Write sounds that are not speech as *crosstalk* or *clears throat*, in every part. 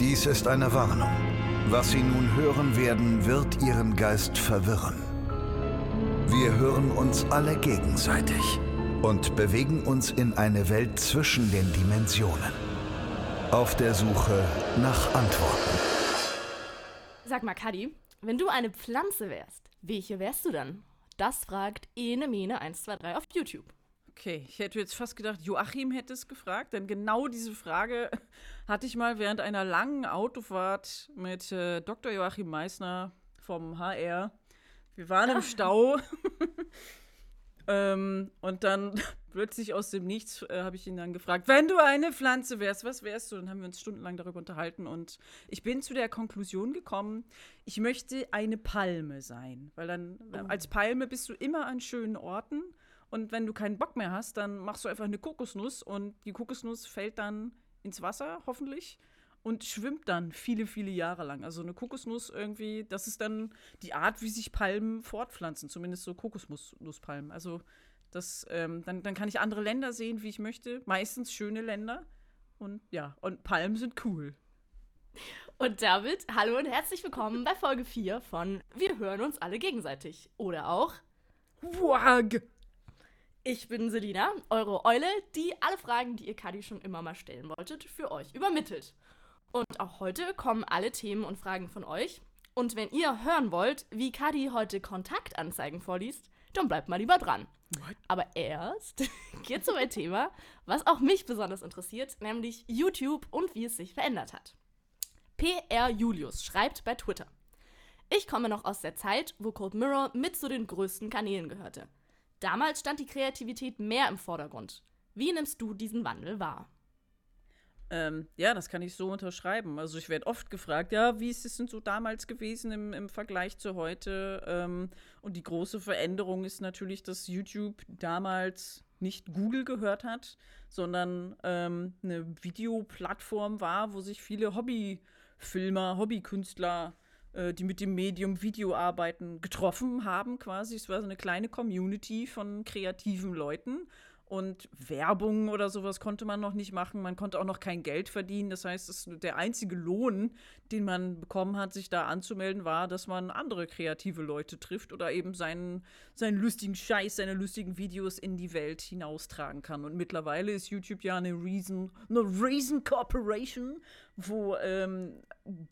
Dies ist eine Warnung. Was Sie nun hören werden, wird Ihren Geist verwirren. Wir hören uns alle gegenseitig und bewegen uns in eine Welt zwischen den Dimensionen. Auf der Suche nach Antworten. Sag mal, Kadi, wenn du eine Pflanze wärst, welche wärst du dann? Das fragt Ene Mene 123 auf YouTube. Okay, ich hätte jetzt fast gedacht, Joachim hätte es gefragt, denn genau diese Frage *laughs* hatte ich mal während einer langen Autofahrt mit äh, Dr. Joachim Meissner vom HR. Wir waren im *laughs* Stau *laughs* ähm, und dann plötzlich aus dem Nichts äh, habe ich ihn dann gefragt, wenn du eine Pflanze wärst, was wärst du? Dann haben wir uns stundenlang darüber unterhalten und ich bin zu der Konklusion gekommen, ich möchte eine Palme sein, weil dann oh. als Palme bist du immer an schönen Orten und wenn du keinen Bock mehr hast, dann machst du einfach eine Kokosnuss und die Kokosnuss fällt dann ins Wasser, hoffentlich, und schwimmt dann viele, viele Jahre lang. Also eine Kokosnuss irgendwie, das ist dann die Art, wie sich Palmen fortpflanzen, zumindest so Kokosnusspalmen. Also das, ähm, dann, dann kann ich andere Länder sehen, wie ich möchte. Meistens schöne Länder. Und ja, und Palmen sind cool. Und damit, hallo und herzlich willkommen bei Folge 4 von Wir hören uns alle gegenseitig. Oder auch WAG. Ich bin Selina, eure Eule, die alle Fragen, die ihr Kadi schon immer mal stellen wolltet, für euch übermittelt. Und auch heute kommen alle Themen und Fragen von euch. Und wenn ihr hören wollt, wie Kadi heute Kontaktanzeigen vorliest, dann bleibt mal lieber dran. What? Aber erst *laughs* geht es um ein Thema, was auch mich besonders interessiert, nämlich YouTube und wie es sich verändert hat. PR Julius schreibt bei Twitter. Ich komme noch aus der Zeit, wo Cold Mirror mit zu den größten Kanälen gehörte. Damals stand die Kreativität mehr im Vordergrund. Wie nimmst du diesen Wandel wahr? Ähm, ja, das kann ich so unterschreiben. Also ich werde oft gefragt, ja, wie ist es denn so damals gewesen im, im Vergleich zu heute? Ähm, und die große Veränderung ist natürlich, dass YouTube damals nicht Google gehört hat, sondern ähm, eine Videoplattform war, wo sich viele Hobbyfilmer, Hobbykünstler äh, die mit dem Medium Video arbeiten, getroffen haben quasi. Es war so eine kleine Community von kreativen Leuten und Werbung oder sowas konnte man noch nicht machen. Man konnte auch noch kein Geld verdienen. Das heißt, der einzige Lohn, den man bekommen hat, sich da anzumelden, war, dass man andere kreative Leute trifft oder eben seinen, seinen lustigen Scheiß, seine lustigen Videos in die Welt hinaustragen kann. Und mittlerweile ist YouTube ja eine Reason, eine Reason Corporation, wo ähm,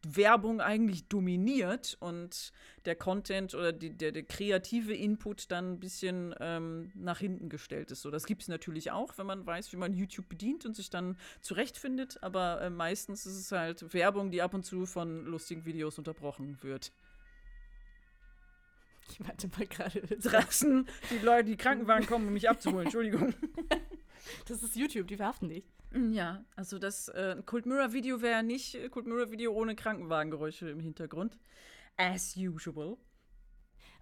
Werbung eigentlich dominiert und der Content oder die, der, der, kreative Input dann ein bisschen ähm, nach hinten gestellt ist. So, das gibt es natürlich auch, wenn man weiß, wie man YouTube bedient und sich dann zurechtfindet, aber äh, meistens ist es halt Werbung, die ab und zu von lustigen Videos unterbrochen wird. *laughs* Ich warte mal gerade. Draußen die Leute, die Krankenwagen kommen, um mich abzuholen. Entschuldigung. *laughs* Das ist YouTube, die verhaften dich. Ja, also das äh, Cult Mirror Video wäre nicht äh, Cult Mirror Video ohne Krankenwagengeräusche im Hintergrund. As usual.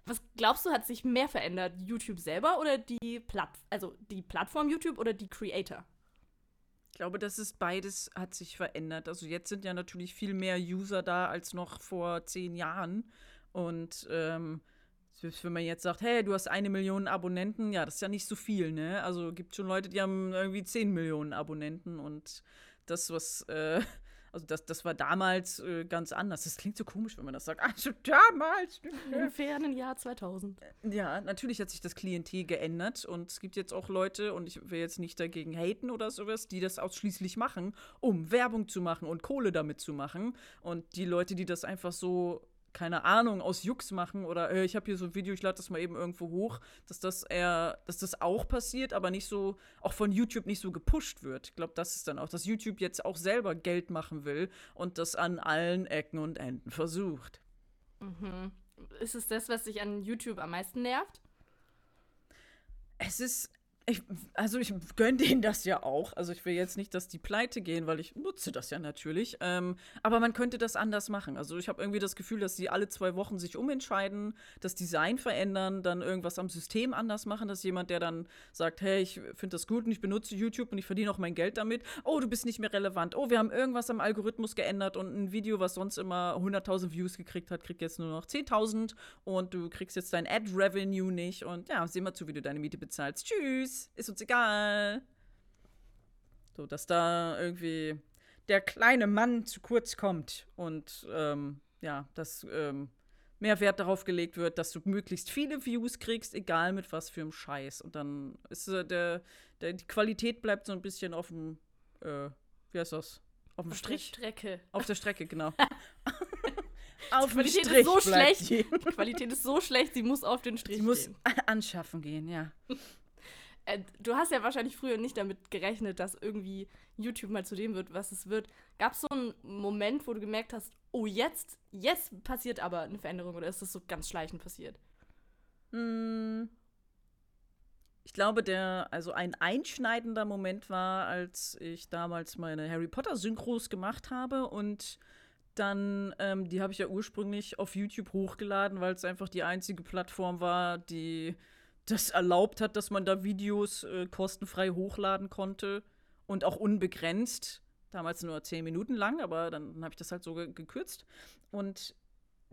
Was glaubst du, hat sich mehr verändert? YouTube selber oder die Platt also die Plattform YouTube oder die Creator? Ich glaube, das ist beides hat sich verändert. Also jetzt sind ja natürlich viel mehr User da als noch vor zehn Jahren. Und ähm, wenn man jetzt sagt, hey, du hast eine Million Abonnenten, ja, das ist ja nicht so viel, ne? Also gibt schon Leute, die haben irgendwie zehn Millionen Abonnenten und das, was, äh, *laughs* also das, das war damals äh, ganz anders. Das klingt so komisch, wenn man das sagt. Also damals. Im fernen Jahr 2000. Ja, natürlich hat sich das Klientel geändert und es gibt jetzt auch Leute, und ich will jetzt nicht dagegen haten oder sowas, die das ausschließlich machen, um Werbung zu machen und Kohle damit zu machen. Und die Leute, die das einfach so keine Ahnung, aus Jux machen oder äh, ich habe hier so ein Video, ich lade das mal eben irgendwo hoch, dass das eher, dass das auch passiert, aber nicht so, auch von YouTube nicht so gepusht wird. Ich glaube, das ist dann auch, dass YouTube jetzt auch selber Geld machen will und das an allen Ecken und Enden versucht. Mhm. Ist es das, was dich an YouTube am meisten nervt? Es ist, ich, also ich gönne denen das ja auch. Also ich will jetzt nicht, dass die pleite gehen, weil ich nutze das ja natürlich. Ähm, aber man könnte das anders machen. Also ich habe irgendwie das Gefühl, dass sie alle zwei Wochen sich umentscheiden, das Design verändern, dann irgendwas am System anders machen, dass jemand, der dann sagt, hey, ich finde das gut und ich benutze YouTube und ich verdiene auch mein Geld damit. Oh, du bist nicht mehr relevant. Oh, wir haben irgendwas am Algorithmus geändert und ein Video, was sonst immer 100.000 Views gekriegt hat, kriegt jetzt nur noch 10.000 und du kriegst jetzt dein Ad-Revenue nicht. Und ja, seh mal zu, wie du deine Miete bezahlst. Tschüss ist uns egal. So, dass da irgendwie der kleine Mann zu kurz kommt und ähm, ja, dass ähm, mehr Wert darauf gelegt wird, dass du möglichst viele Views kriegst, egal mit was für einem Scheiß. Und dann ist äh, der, der, die Qualität bleibt so ein bisschen auf dem, äh, wie heißt das? Auf dem Strich? der Strecke. Auf der Strecke, genau. *laughs* *laughs* auf dem Qualität ist Strich so bleibt schlecht. die. Die Qualität ist so schlecht, sie muss auf den Strich Sie muss gehen. anschaffen gehen, ja. Äh, du hast ja wahrscheinlich früher nicht damit gerechnet, dass irgendwie YouTube mal zu dem wird, was es wird. Gab es so einen Moment, wo du gemerkt hast, oh, jetzt, jetzt passiert aber eine Veränderung oder ist das so ganz schleichend passiert? Hm. Ich glaube, der, also ein einschneidender Moment war, als ich damals meine Harry Potter Synchros gemacht habe und dann, ähm, die habe ich ja ursprünglich auf YouTube hochgeladen, weil es einfach die einzige Plattform war, die das erlaubt hat, dass man da Videos äh, kostenfrei hochladen konnte und auch unbegrenzt. Damals nur zehn Minuten lang, aber dann habe ich das halt so ge gekürzt. Und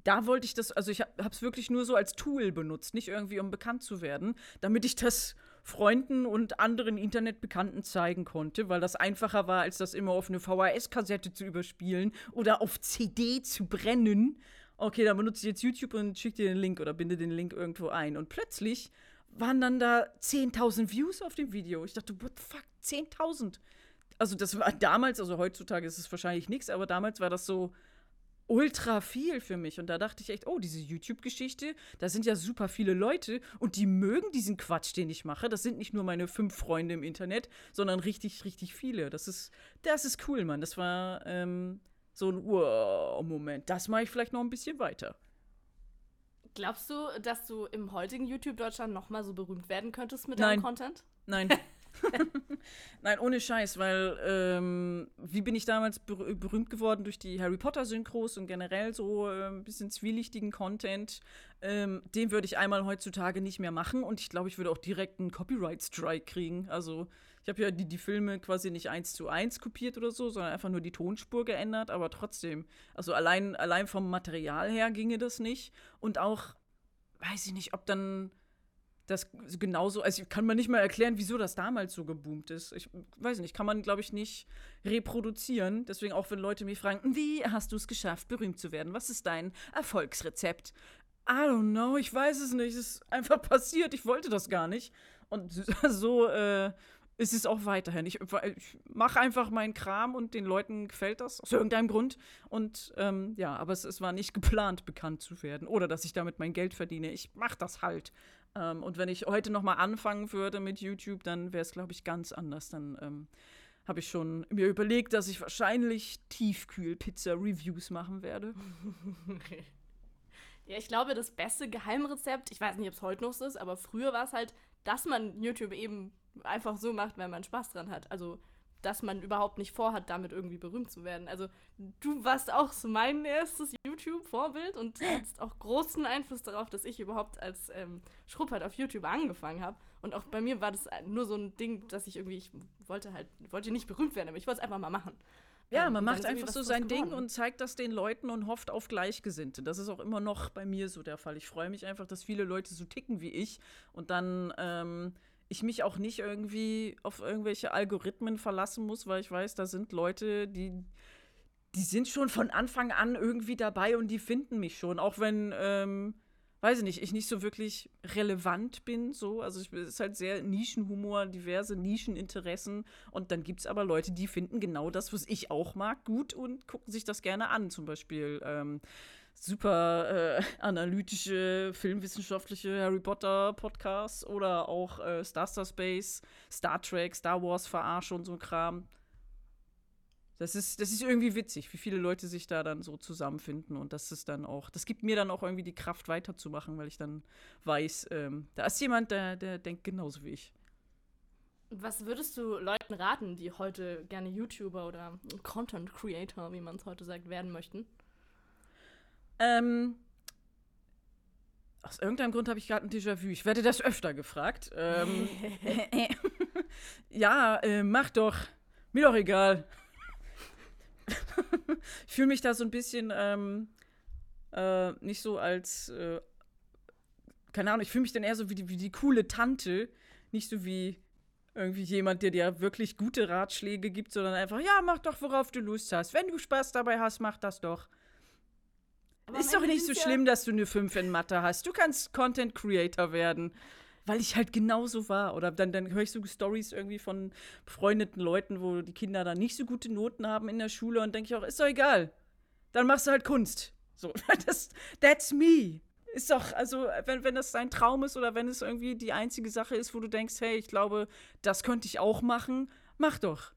da wollte ich das, also ich habe es wirklich nur so als Tool benutzt, nicht irgendwie um bekannt zu werden, damit ich das Freunden und anderen Internetbekannten zeigen konnte, weil das einfacher war, als das immer auf eine VHS-Kassette zu überspielen oder auf CD zu brennen. Okay, dann benutze ich jetzt YouTube und schicke dir den Link oder binde den Link irgendwo ein. Und plötzlich waren dann da 10.000 Views auf dem Video. Ich dachte, what the fuck, 10.000? Also das war damals, also heutzutage ist es wahrscheinlich nichts, aber damals war das so, ultra viel für mich. Und da dachte ich echt, oh, diese YouTube-Geschichte, da sind ja super viele Leute und die mögen diesen Quatsch, den ich mache. Das sind nicht nur meine fünf Freunde im Internet, sondern richtig, richtig viele. Das ist, das ist cool, Mann. Das war ähm, so ein Wow-Moment. Das mache ich vielleicht noch ein bisschen weiter. Glaubst du, dass du im heutigen YouTube-Deutschland nochmal so berühmt werden könntest mit Nein. deinem Content? Nein. *laughs* Nein, ohne Scheiß, weil ähm, wie bin ich damals ber berühmt geworden durch die Harry Potter Synchros und generell so äh, ein bisschen zwielichtigen Content. Ähm, den würde ich einmal heutzutage nicht mehr machen und ich glaube, ich würde auch direkt einen Copyright Strike kriegen. Also ich habe ja die, die Filme quasi nicht eins zu eins kopiert oder so, sondern einfach nur die Tonspur geändert, aber trotzdem, also allein, allein vom Material her ginge das nicht und auch, weiß ich nicht, ob dann das genauso, also ich kann man nicht mal erklären, wieso das damals so geboomt ist. Ich weiß nicht, kann man, glaube ich, nicht reproduzieren. Deswegen auch, wenn Leute mich fragen, wie hast du es geschafft, berühmt zu werden? Was ist dein Erfolgsrezept? I don't know, ich weiß es nicht. Es ist einfach passiert, ich wollte das gar nicht. Und *laughs* so äh, ist es auch weiterhin. Ich, ich mache einfach meinen Kram und den Leuten gefällt das aus irgendeinem Grund. Und ähm, ja, aber es, es war nicht geplant, bekannt zu werden oder dass ich damit mein Geld verdiene. Ich mache das halt. Ähm, und wenn ich heute noch mal anfangen würde mit YouTube, dann wäre es, glaube ich, ganz anders. Dann ähm, habe ich schon mir überlegt, dass ich wahrscheinlich Tiefkühl-Pizza-Reviews machen werde. *laughs* Ja, ich glaube, das beste Geheimrezept, ich weiß nicht, ob es heute noch so ist, aber früher war es halt, dass man YouTube eben einfach so macht, weil man Spaß dran hat. Also, dass man überhaupt nicht vorhat, damit irgendwie berühmt zu werden. Also, du warst auch so mein erstes YouTube-Vorbild und *laughs* hast auch großen Einfluss darauf, dass ich überhaupt als ähm, Schruppert auf YouTube angefangen habe. Und auch bei mir war das nur so ein Ding, dass ich irgendwie, ich wollte halt, wollte nicht berühmt werden, aber ich wollte es einfach mal machen. Ja, Ähm, man macht einfach so sein Ding geworden. und zeigt das den Leuten und hofft auf Gleichgesinnte. Das ist auch immer noch bei mir so der Fall. Ich freue mich einfach, dass viele Leute so ticken wie ich und dann ähm, ich mich auch nicht irgendwie auf irgendwelche Algorithmen verlassen muss, weil ich weiß, da sind Leute, die die sind schon von Anfang an irgendwie dabei und die finden mich schon, auch wenn ähm, weiß ich nicht, ich nicht so wirklich relevant bin, so. Also es ist halt sehr Nischenhumor, diverse Nischeninteressen. Und dann gibt es aber Leute, die finden genau das, was ich auch mag, gut und gucken sich das gerne an. Zum Beispiel ähm, super äh, analytische, filmwissenschaftliche Harry Potter Podcasts oder auch äh, Star Star Space, Star Trek, Star Wars Verarsche und so ein Kram. Das ist, das ist irgendwie witzig, wie viele Leute sich da dann so zusammenfinden und das ist dann auch, das gibt mir dann auch irgendwie die Kraft weiterzumachen, weil ich dann weiß, ähm, da ist jemand, der, der denkt genauso wie ich. Was würdest du Leuten raten, die heute gerne YouTuber oder Content Creator, wie man es heute sagt, werden möchten? Ähm, aus irgendeinem Grund habe ich gerade ein Déjà-vu. Ich werde das öfter gefragt. Ähm, *laughs* ja, äh, mach doch. Mir doch egal. *laughs* ich fühle mich da so ein bisschen ähm, äh, nicht so als, äh, keine Ahnung, ich fühle mich dann eher so wie die, wie die coole Tante, nicht so wie irgendwie jemand, der dir wirklich gute Ratschläge gibt, sondern einfach, ja, mach doch, worauf du Lust hast. Wenn du Spaß dabei hast, mach das doch. Aber Ist doch nicht so schlimm, dass du eine 5 in Mathe hast. Du kannst Content Creator werden. Weil ich halt genauso war. Oder dann, dann höre ich so Stories irgendwie von befreundeten Leuten, wo die Kinder dann nicht so gute Noten haben in der Schule und denke ich auch, ist doch egal. Dann machst du halt Kunst. So, *laughs* das, that's me. Ist doch, also, wenn, wenn das dein Traum ist oder wenn es irgendwie die einzige Sache ist, wo du denkst, hey, ich glaube, das könnte ich auch machen, mach doch.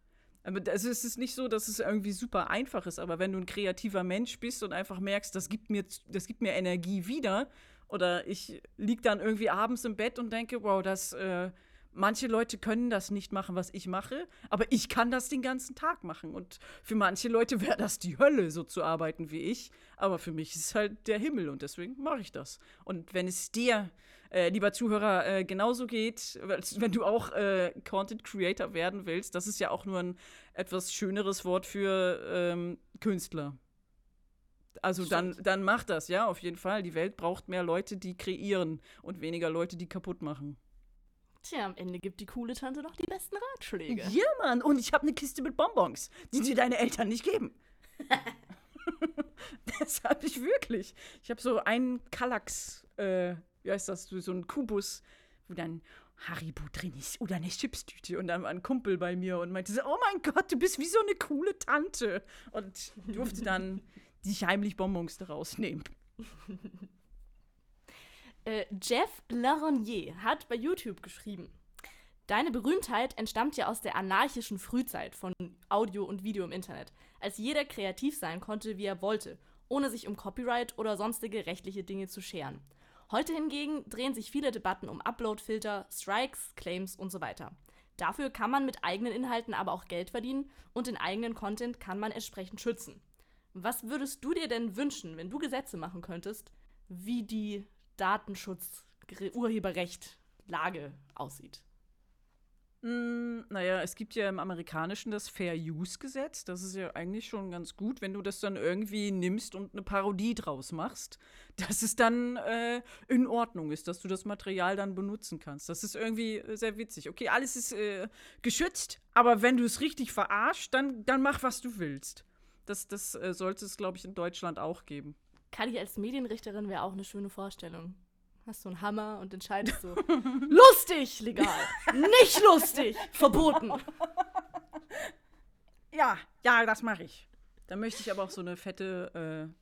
Also es ist nicht so, dass es irgendwie super einfach ist, aber wenn du ein kreativer Mensch bist und einfach merkst, das gibt mir, das gibt mir Energie wieder, oder ich lieg dann irgendwie abends im Bett und denke, wow, das, äh, manche Leute können das nicht machen, was ich mache, aber ich kann das den ganzen Tag machen. Und für manche Leute wäre das die Hölle, so zu arbeiten wie ich. Aber für mich ist es halt der Himmel und deswegen mache ich das. Und wenn es dir, äh, lieber Zuhörer, äh, genauso geht, wenn du auch äh, Content Creator werden willst, das ist ja auch nur ein etwas schöneres Wort für ähm, Künstler. Also dann, dann mach das, ja, auf jeden Fall. Die Welt braucht mehr Leute, die kreieren und weniger Leute, die kaputt machen. Tja, am Ende gibt die coole Tante noch die besten Ratschläge. Ja, Mann, und ich habe eine Kiste mit Bonbons, die dir deine Eltern nicht geben. *laughs* *laughs* das habe ich wirklich. Ich habe so einen Kallax, äh, wie heißt das, so einen Kubus, wo dann Haribo drin ist oder eine Chipstüte. Und dann war ein Kumpel bei mir und meinte so, oh mein Gott, du bist wie so eine coole Tante. Und durfte dann sich heimlich Bonbons daraus nehmen. *laughs* Äh, Jeff Laronier hat bei YouTube geschrieben: Deine Berühmtheit entstammt ja aus der anarchischen Frühzeit von Audio und Video im Internet, als jeder kreativ sein konnte, wie er wollte, ohne sich um Copyright oder sonstige rechtliche Dinge zu scheren. Heute hingegen drehen sich viele Debatten um Uploadfilter, Strikes, Claims und so weiter. Dafür kann man mit eigenen Inhalten aber auch Geld verdienen und den eigenen Content kann man entsprechend schützen. Was würdest du dir denn wünschen, wenn du Gesetze machen könntest, wie die Datenschutz, Gre- Urheberrecht, Lage aussieht? Mm, naja, es gibt ja im Amerikanischen das Fair Use Gesetz. Das ist ja eigentlich schon ganz gut, wenn du das dann irgendwie nimmst und eine Parodie draus machst, *laughs* dass es dann äh, in Ordnung ist, dass du das Material dann benutzen kannst. Das ist irgendwie äh, sehr witzig. Okay, alles ist äh, geschützt, aber wenn du es richtig verarscht, dann, dann mach, was du willst. Das, das äh, sollte es, glaube ich, in Deutschland auch geben. Kali als Medienrichterin wäre auch eine schöne Vorstellung. Hast du einen Hammer und entscheidest so. *laughs* lustig, legal. Nicht lustig, verboten. *laughs* Ja, ja, das mache ich. Dann möchte ich aber auch so eine fette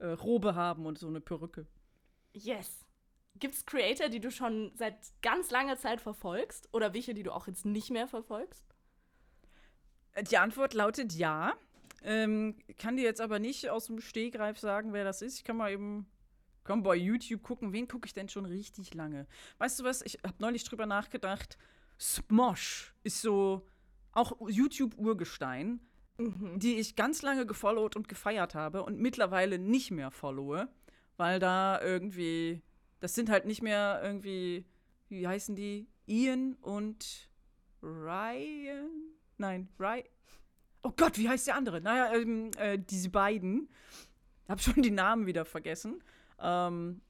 äh, äh, Robe haben und so eine Perücke. Yes. Gibt's Creator, die du schon seit ganz langer Zeit verfolgst? Oder welche, die du auch jetzt nicht mehr verfolgst? Die Antwort lautet ja. Ähm, kann dir jetzt aber nicht aus dem Stegreif sagen, wer das ist. Ich kann mal eben komm, bei YouTube gucken, wen gucke ich denn schon richtig lange. Weißt du was? Ich habe neulich drüber nachgedacht. Smosh ist so auch YouTube-Urgestein, die ich ganz lange gefollowt und gefeiert habe und mittlerweile nicht mehr followe, weil da irgendwie, das sind halt nicht mehr irgendwie, wie heißen die? Ian und Ryan? Nein, Ryan. Oh Gott, wie heißt der andere? Naja, ähm, äh, diese beiden. Hab schon die Namen wieder vergessen. Ähm,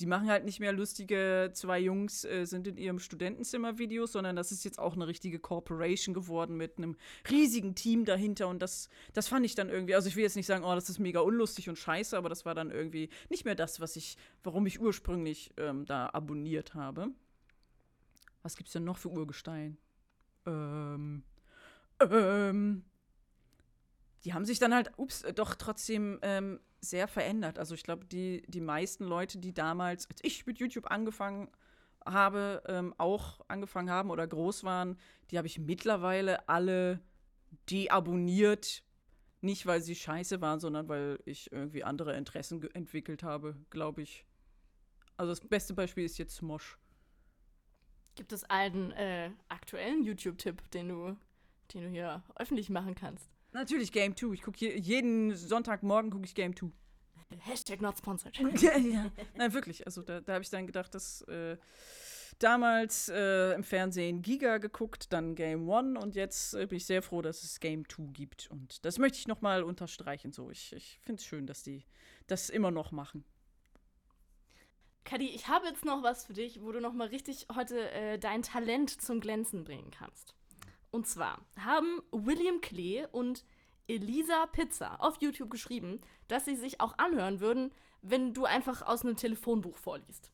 die machen halt nicht mehr lustige zwei Jungs äh, sind in ihrem Studentenzimmer Videos, sondern das ist jetzt auch eine richtige Corporation geworden mit einem riesigen Team dahinter und das das fand ich dann irgendwie, also ich will jetzt nicht sagen, oh, das ist mega unlustig und scheiße, aber das war dann irgendwie nicht mehr das, was ich warum ich ursprünglich ähm, da abonniert habe. Was gibt's denn noch für Urgestein? Ähm ähm die haben sich dann halt, ups, äh, doch trotzdem ähm, sehr verändert. Also ich glaube, die, die meisten Leute, die damals, als ich mit YouTube angefangen habe, ähm, auch angefangen haben oder groß waren, die habe ich mittlerweile alle deabonniert. Nicht, weil sie scheiße waren, sondern weil ich irgendwie andere Interessen entwickelt habe, glaube ich. Also das beste Beispiel ist jetzt Smosh. Gibt es einen äh, aktuellen YouTube-Tipp, den du, den du hier öffentlich machen kannst? Natürlich Game 2. Ich gucke je, jeden Sonntagmorgen gucke ich Game 2. *laughs* Hashtag not sponsored. *laughs* ja, ja. Nein, wirklich. Also da, da habe ich dann gedacht, dass äh, damals äh, im Fernsehen Giga geguckt, dann Game One und jetzt äh, bin ich sehr froh, dass es Game 2 gibt. Und das möchte ich nochmal unterstreichen. So, ich, ich finde es schön, dass die das immer noch machen. Kadi, ich habe jetzt noch was für dich, wo du noch mal richtig heute äh, dein Talent zum Glänzen bringen kannst. Und zwar haben William Klee und Elisa Pizza auf YouTube geschrieben, dass sie sich auch anhören würden, wenn du einfach aus einem Telefonbuch vorliest.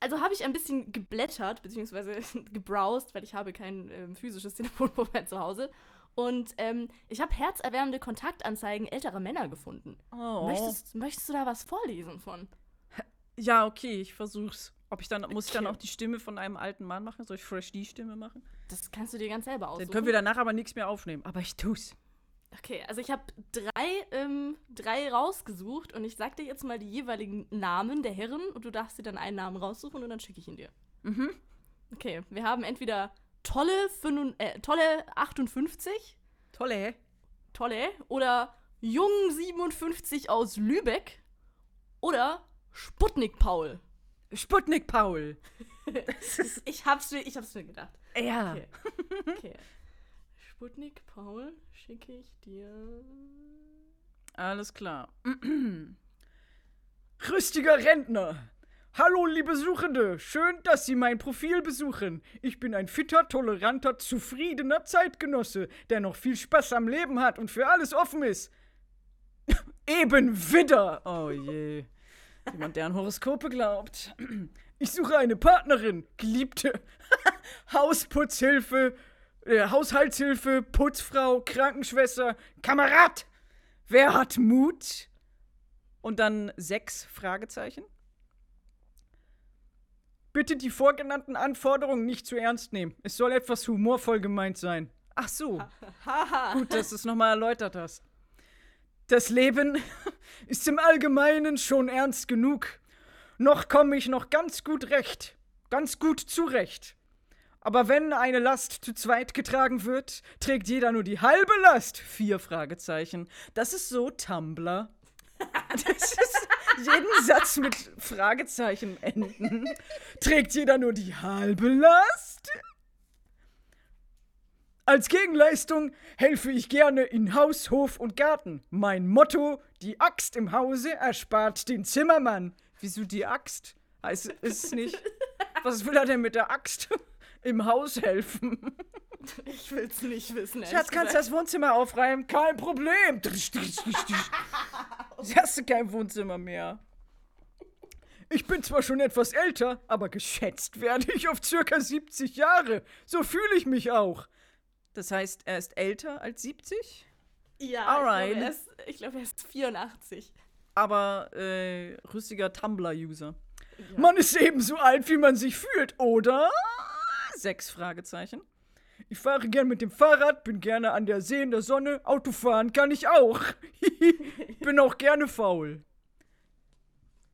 Also habe ich ein bisschen geblättert, beziehungsweise *laughs* gebrowst, weil ich habe kein äh, physisches *laughs* Telefonbuch mehr zu Hause. Und ähm, ich habe herzerwärmende Kontaktanzeigen älterer Männer gefunden. Oh. Möchtest, möchtest du da was vorlesen von? Ja, okay, ich versuch's. Ob ich dann, muss ich dann auch die Stimme von einem alten Mann machen? Soll ich fresh die Stimme machen? Das kannst du dir ganz selber aussuchen. Dann können wir danach aber nichts mehr aufnehmen. Aber ich tu's. Okay, also ich habe drei, ähm, drei rausgesucht und ich sag dir jetzt mal die jeweiligen Namen der Herren und du darfst dir dann einen Namen raussuchen und dann schicke ich ihn dir. Mhm. Okay, wir haben entweder tolle, 5, äh, tolle 58, Tolle. tolle, oder jung 57 aus Lübeck oder Sputnik Paul. Sputnik Paul. *laughs* Ich hab's mir, ich hab's mir gedacht. Ja. Okay. okay. Sputnik Paul schicke ich dir. Alles klar. *clears throat* Rüstiger Rentner. Hallo, liebe Suchende. Schön, dass Sie mein Profil besuchen. Ich bin ein fitter, toleranter, zufriedener Zeitgenosse, der noch viel Spaß am Leben hat und für alles offen ist. *laughs* Eben wieder. Oh je. Jemand, der an Horoskope glaubt. Ich suche eine Partnerin, Geliebte, *laughs* Hausputzhilfe, äh, Haushaltshilfe, Putzfrau, Krankenschwester, Kamerad. Wer hat Mut? Und dann sechs Fragezeichen. Bitte die vorgenannten Anforderungen nicht zu ernst nehmen. Es soll etwas humorvoll gemeint sein. Ach so. Gut, dass du es nochmal erläutert hast. Das Leben *laughs* ist im Allgemeinen schon ernst genug. Noch komme ich noch ganz gut recht. Ganz gut zurecht. Aber wenn eine Last zu zweit getragen wird, trägt jeder nur die halbe Last. Vier Fragezeichen. Das ist so Tumblr. *laughs* Das ist jeden Satz mit Fragezeichen enden. Trägt jeder nur die halbe Last? Als Gegenleistung helfe ich gerne in Haus, Hof und Garten. Mein Motto: Die Axt im Hause erspart den Zimmermann. Wieso die Axt? Heißt es nicht. Was will er denn mit der Axt *laughs* im Haus helfen? Ich will's nicht wissen. Schatz, kannst du das Wohnzimmer aufräumen? Kein Problem. *laughs* Jetzt hast du kein Wohnzimmer mehr. Ich bin zwar schon etwas älter, aber geschätzt werde ich auf circa 70 Jahre. So fühle ich mich auch. Das heißt, er ist älter als 70, Ja, Alright. ich glaube, er, ist- ich glaub, er ist 84. aber äh, rüstiger Tumblr-User. Man ist ebenso alt, wie man sich fühlt, oder? Sechs Fragezeichen. Ich fahre gern mit dem Fahrrad, bin gerne an der See in der Sonne. Autofahren kann ich auch. *laughs* bin auch gerne faul.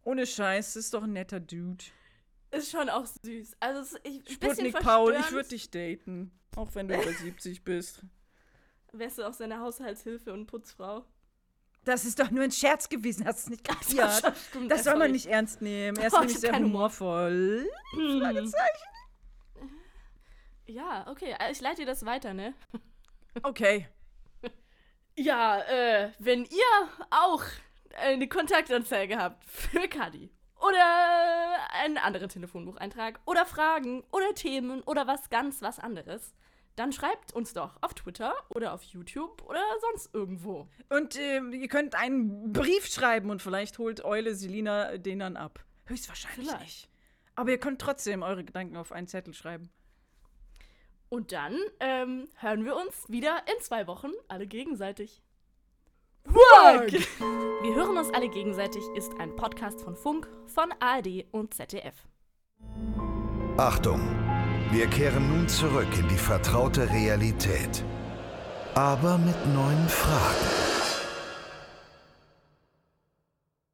Ohne Scheiß, ist doch ein netter Dude. Ist schon auch süß. Also, ich, Sputnik Paul, ich würde dich daten. Auch wenn du über 70 bist. *laughs* Wärst du auch seine Haushaltshilfe und Putzfrau? Das ist doch nur ein Scherz gewesen, hast du es nicht kapiert? *laughs* Stimmt, Das soll man nicht ernst nehmen. Er *laughs* ist Oh, nämlich ich sehr humorvoll. Fragezeichen. Ja, okay. äh, Ich leite dir das weiter, ne? Okay. Ja, äh, wenn ihr auch eine Kontaktanzeige habt für Kadi oder einen anderen Telefonbucheintrag oder Fragen oder Themen oder was ganz was anderes, dann schreibt uns doch auf Twitter oder auf YouTube oder sonst irgendwo. Und ähm, ihr könnt einen Brief schreiben und vielleicht holt Eule Selina den dann ab. Höchstwahrscheinlich Vielleicht. nicht. Aber ihr könnt trotzdem eure Gedanken auf einen Zettel schreiben. Und dann ähm, hören wir uns wieder in zwei Wochen alle gegenseitig. Wir hören uns alle gegenseitig ist ein Podcast von Funk, von ARD und ZDF. Achtung, wir kehren nun zurück in die vertraute Realität. Aber mit neuen Fragen.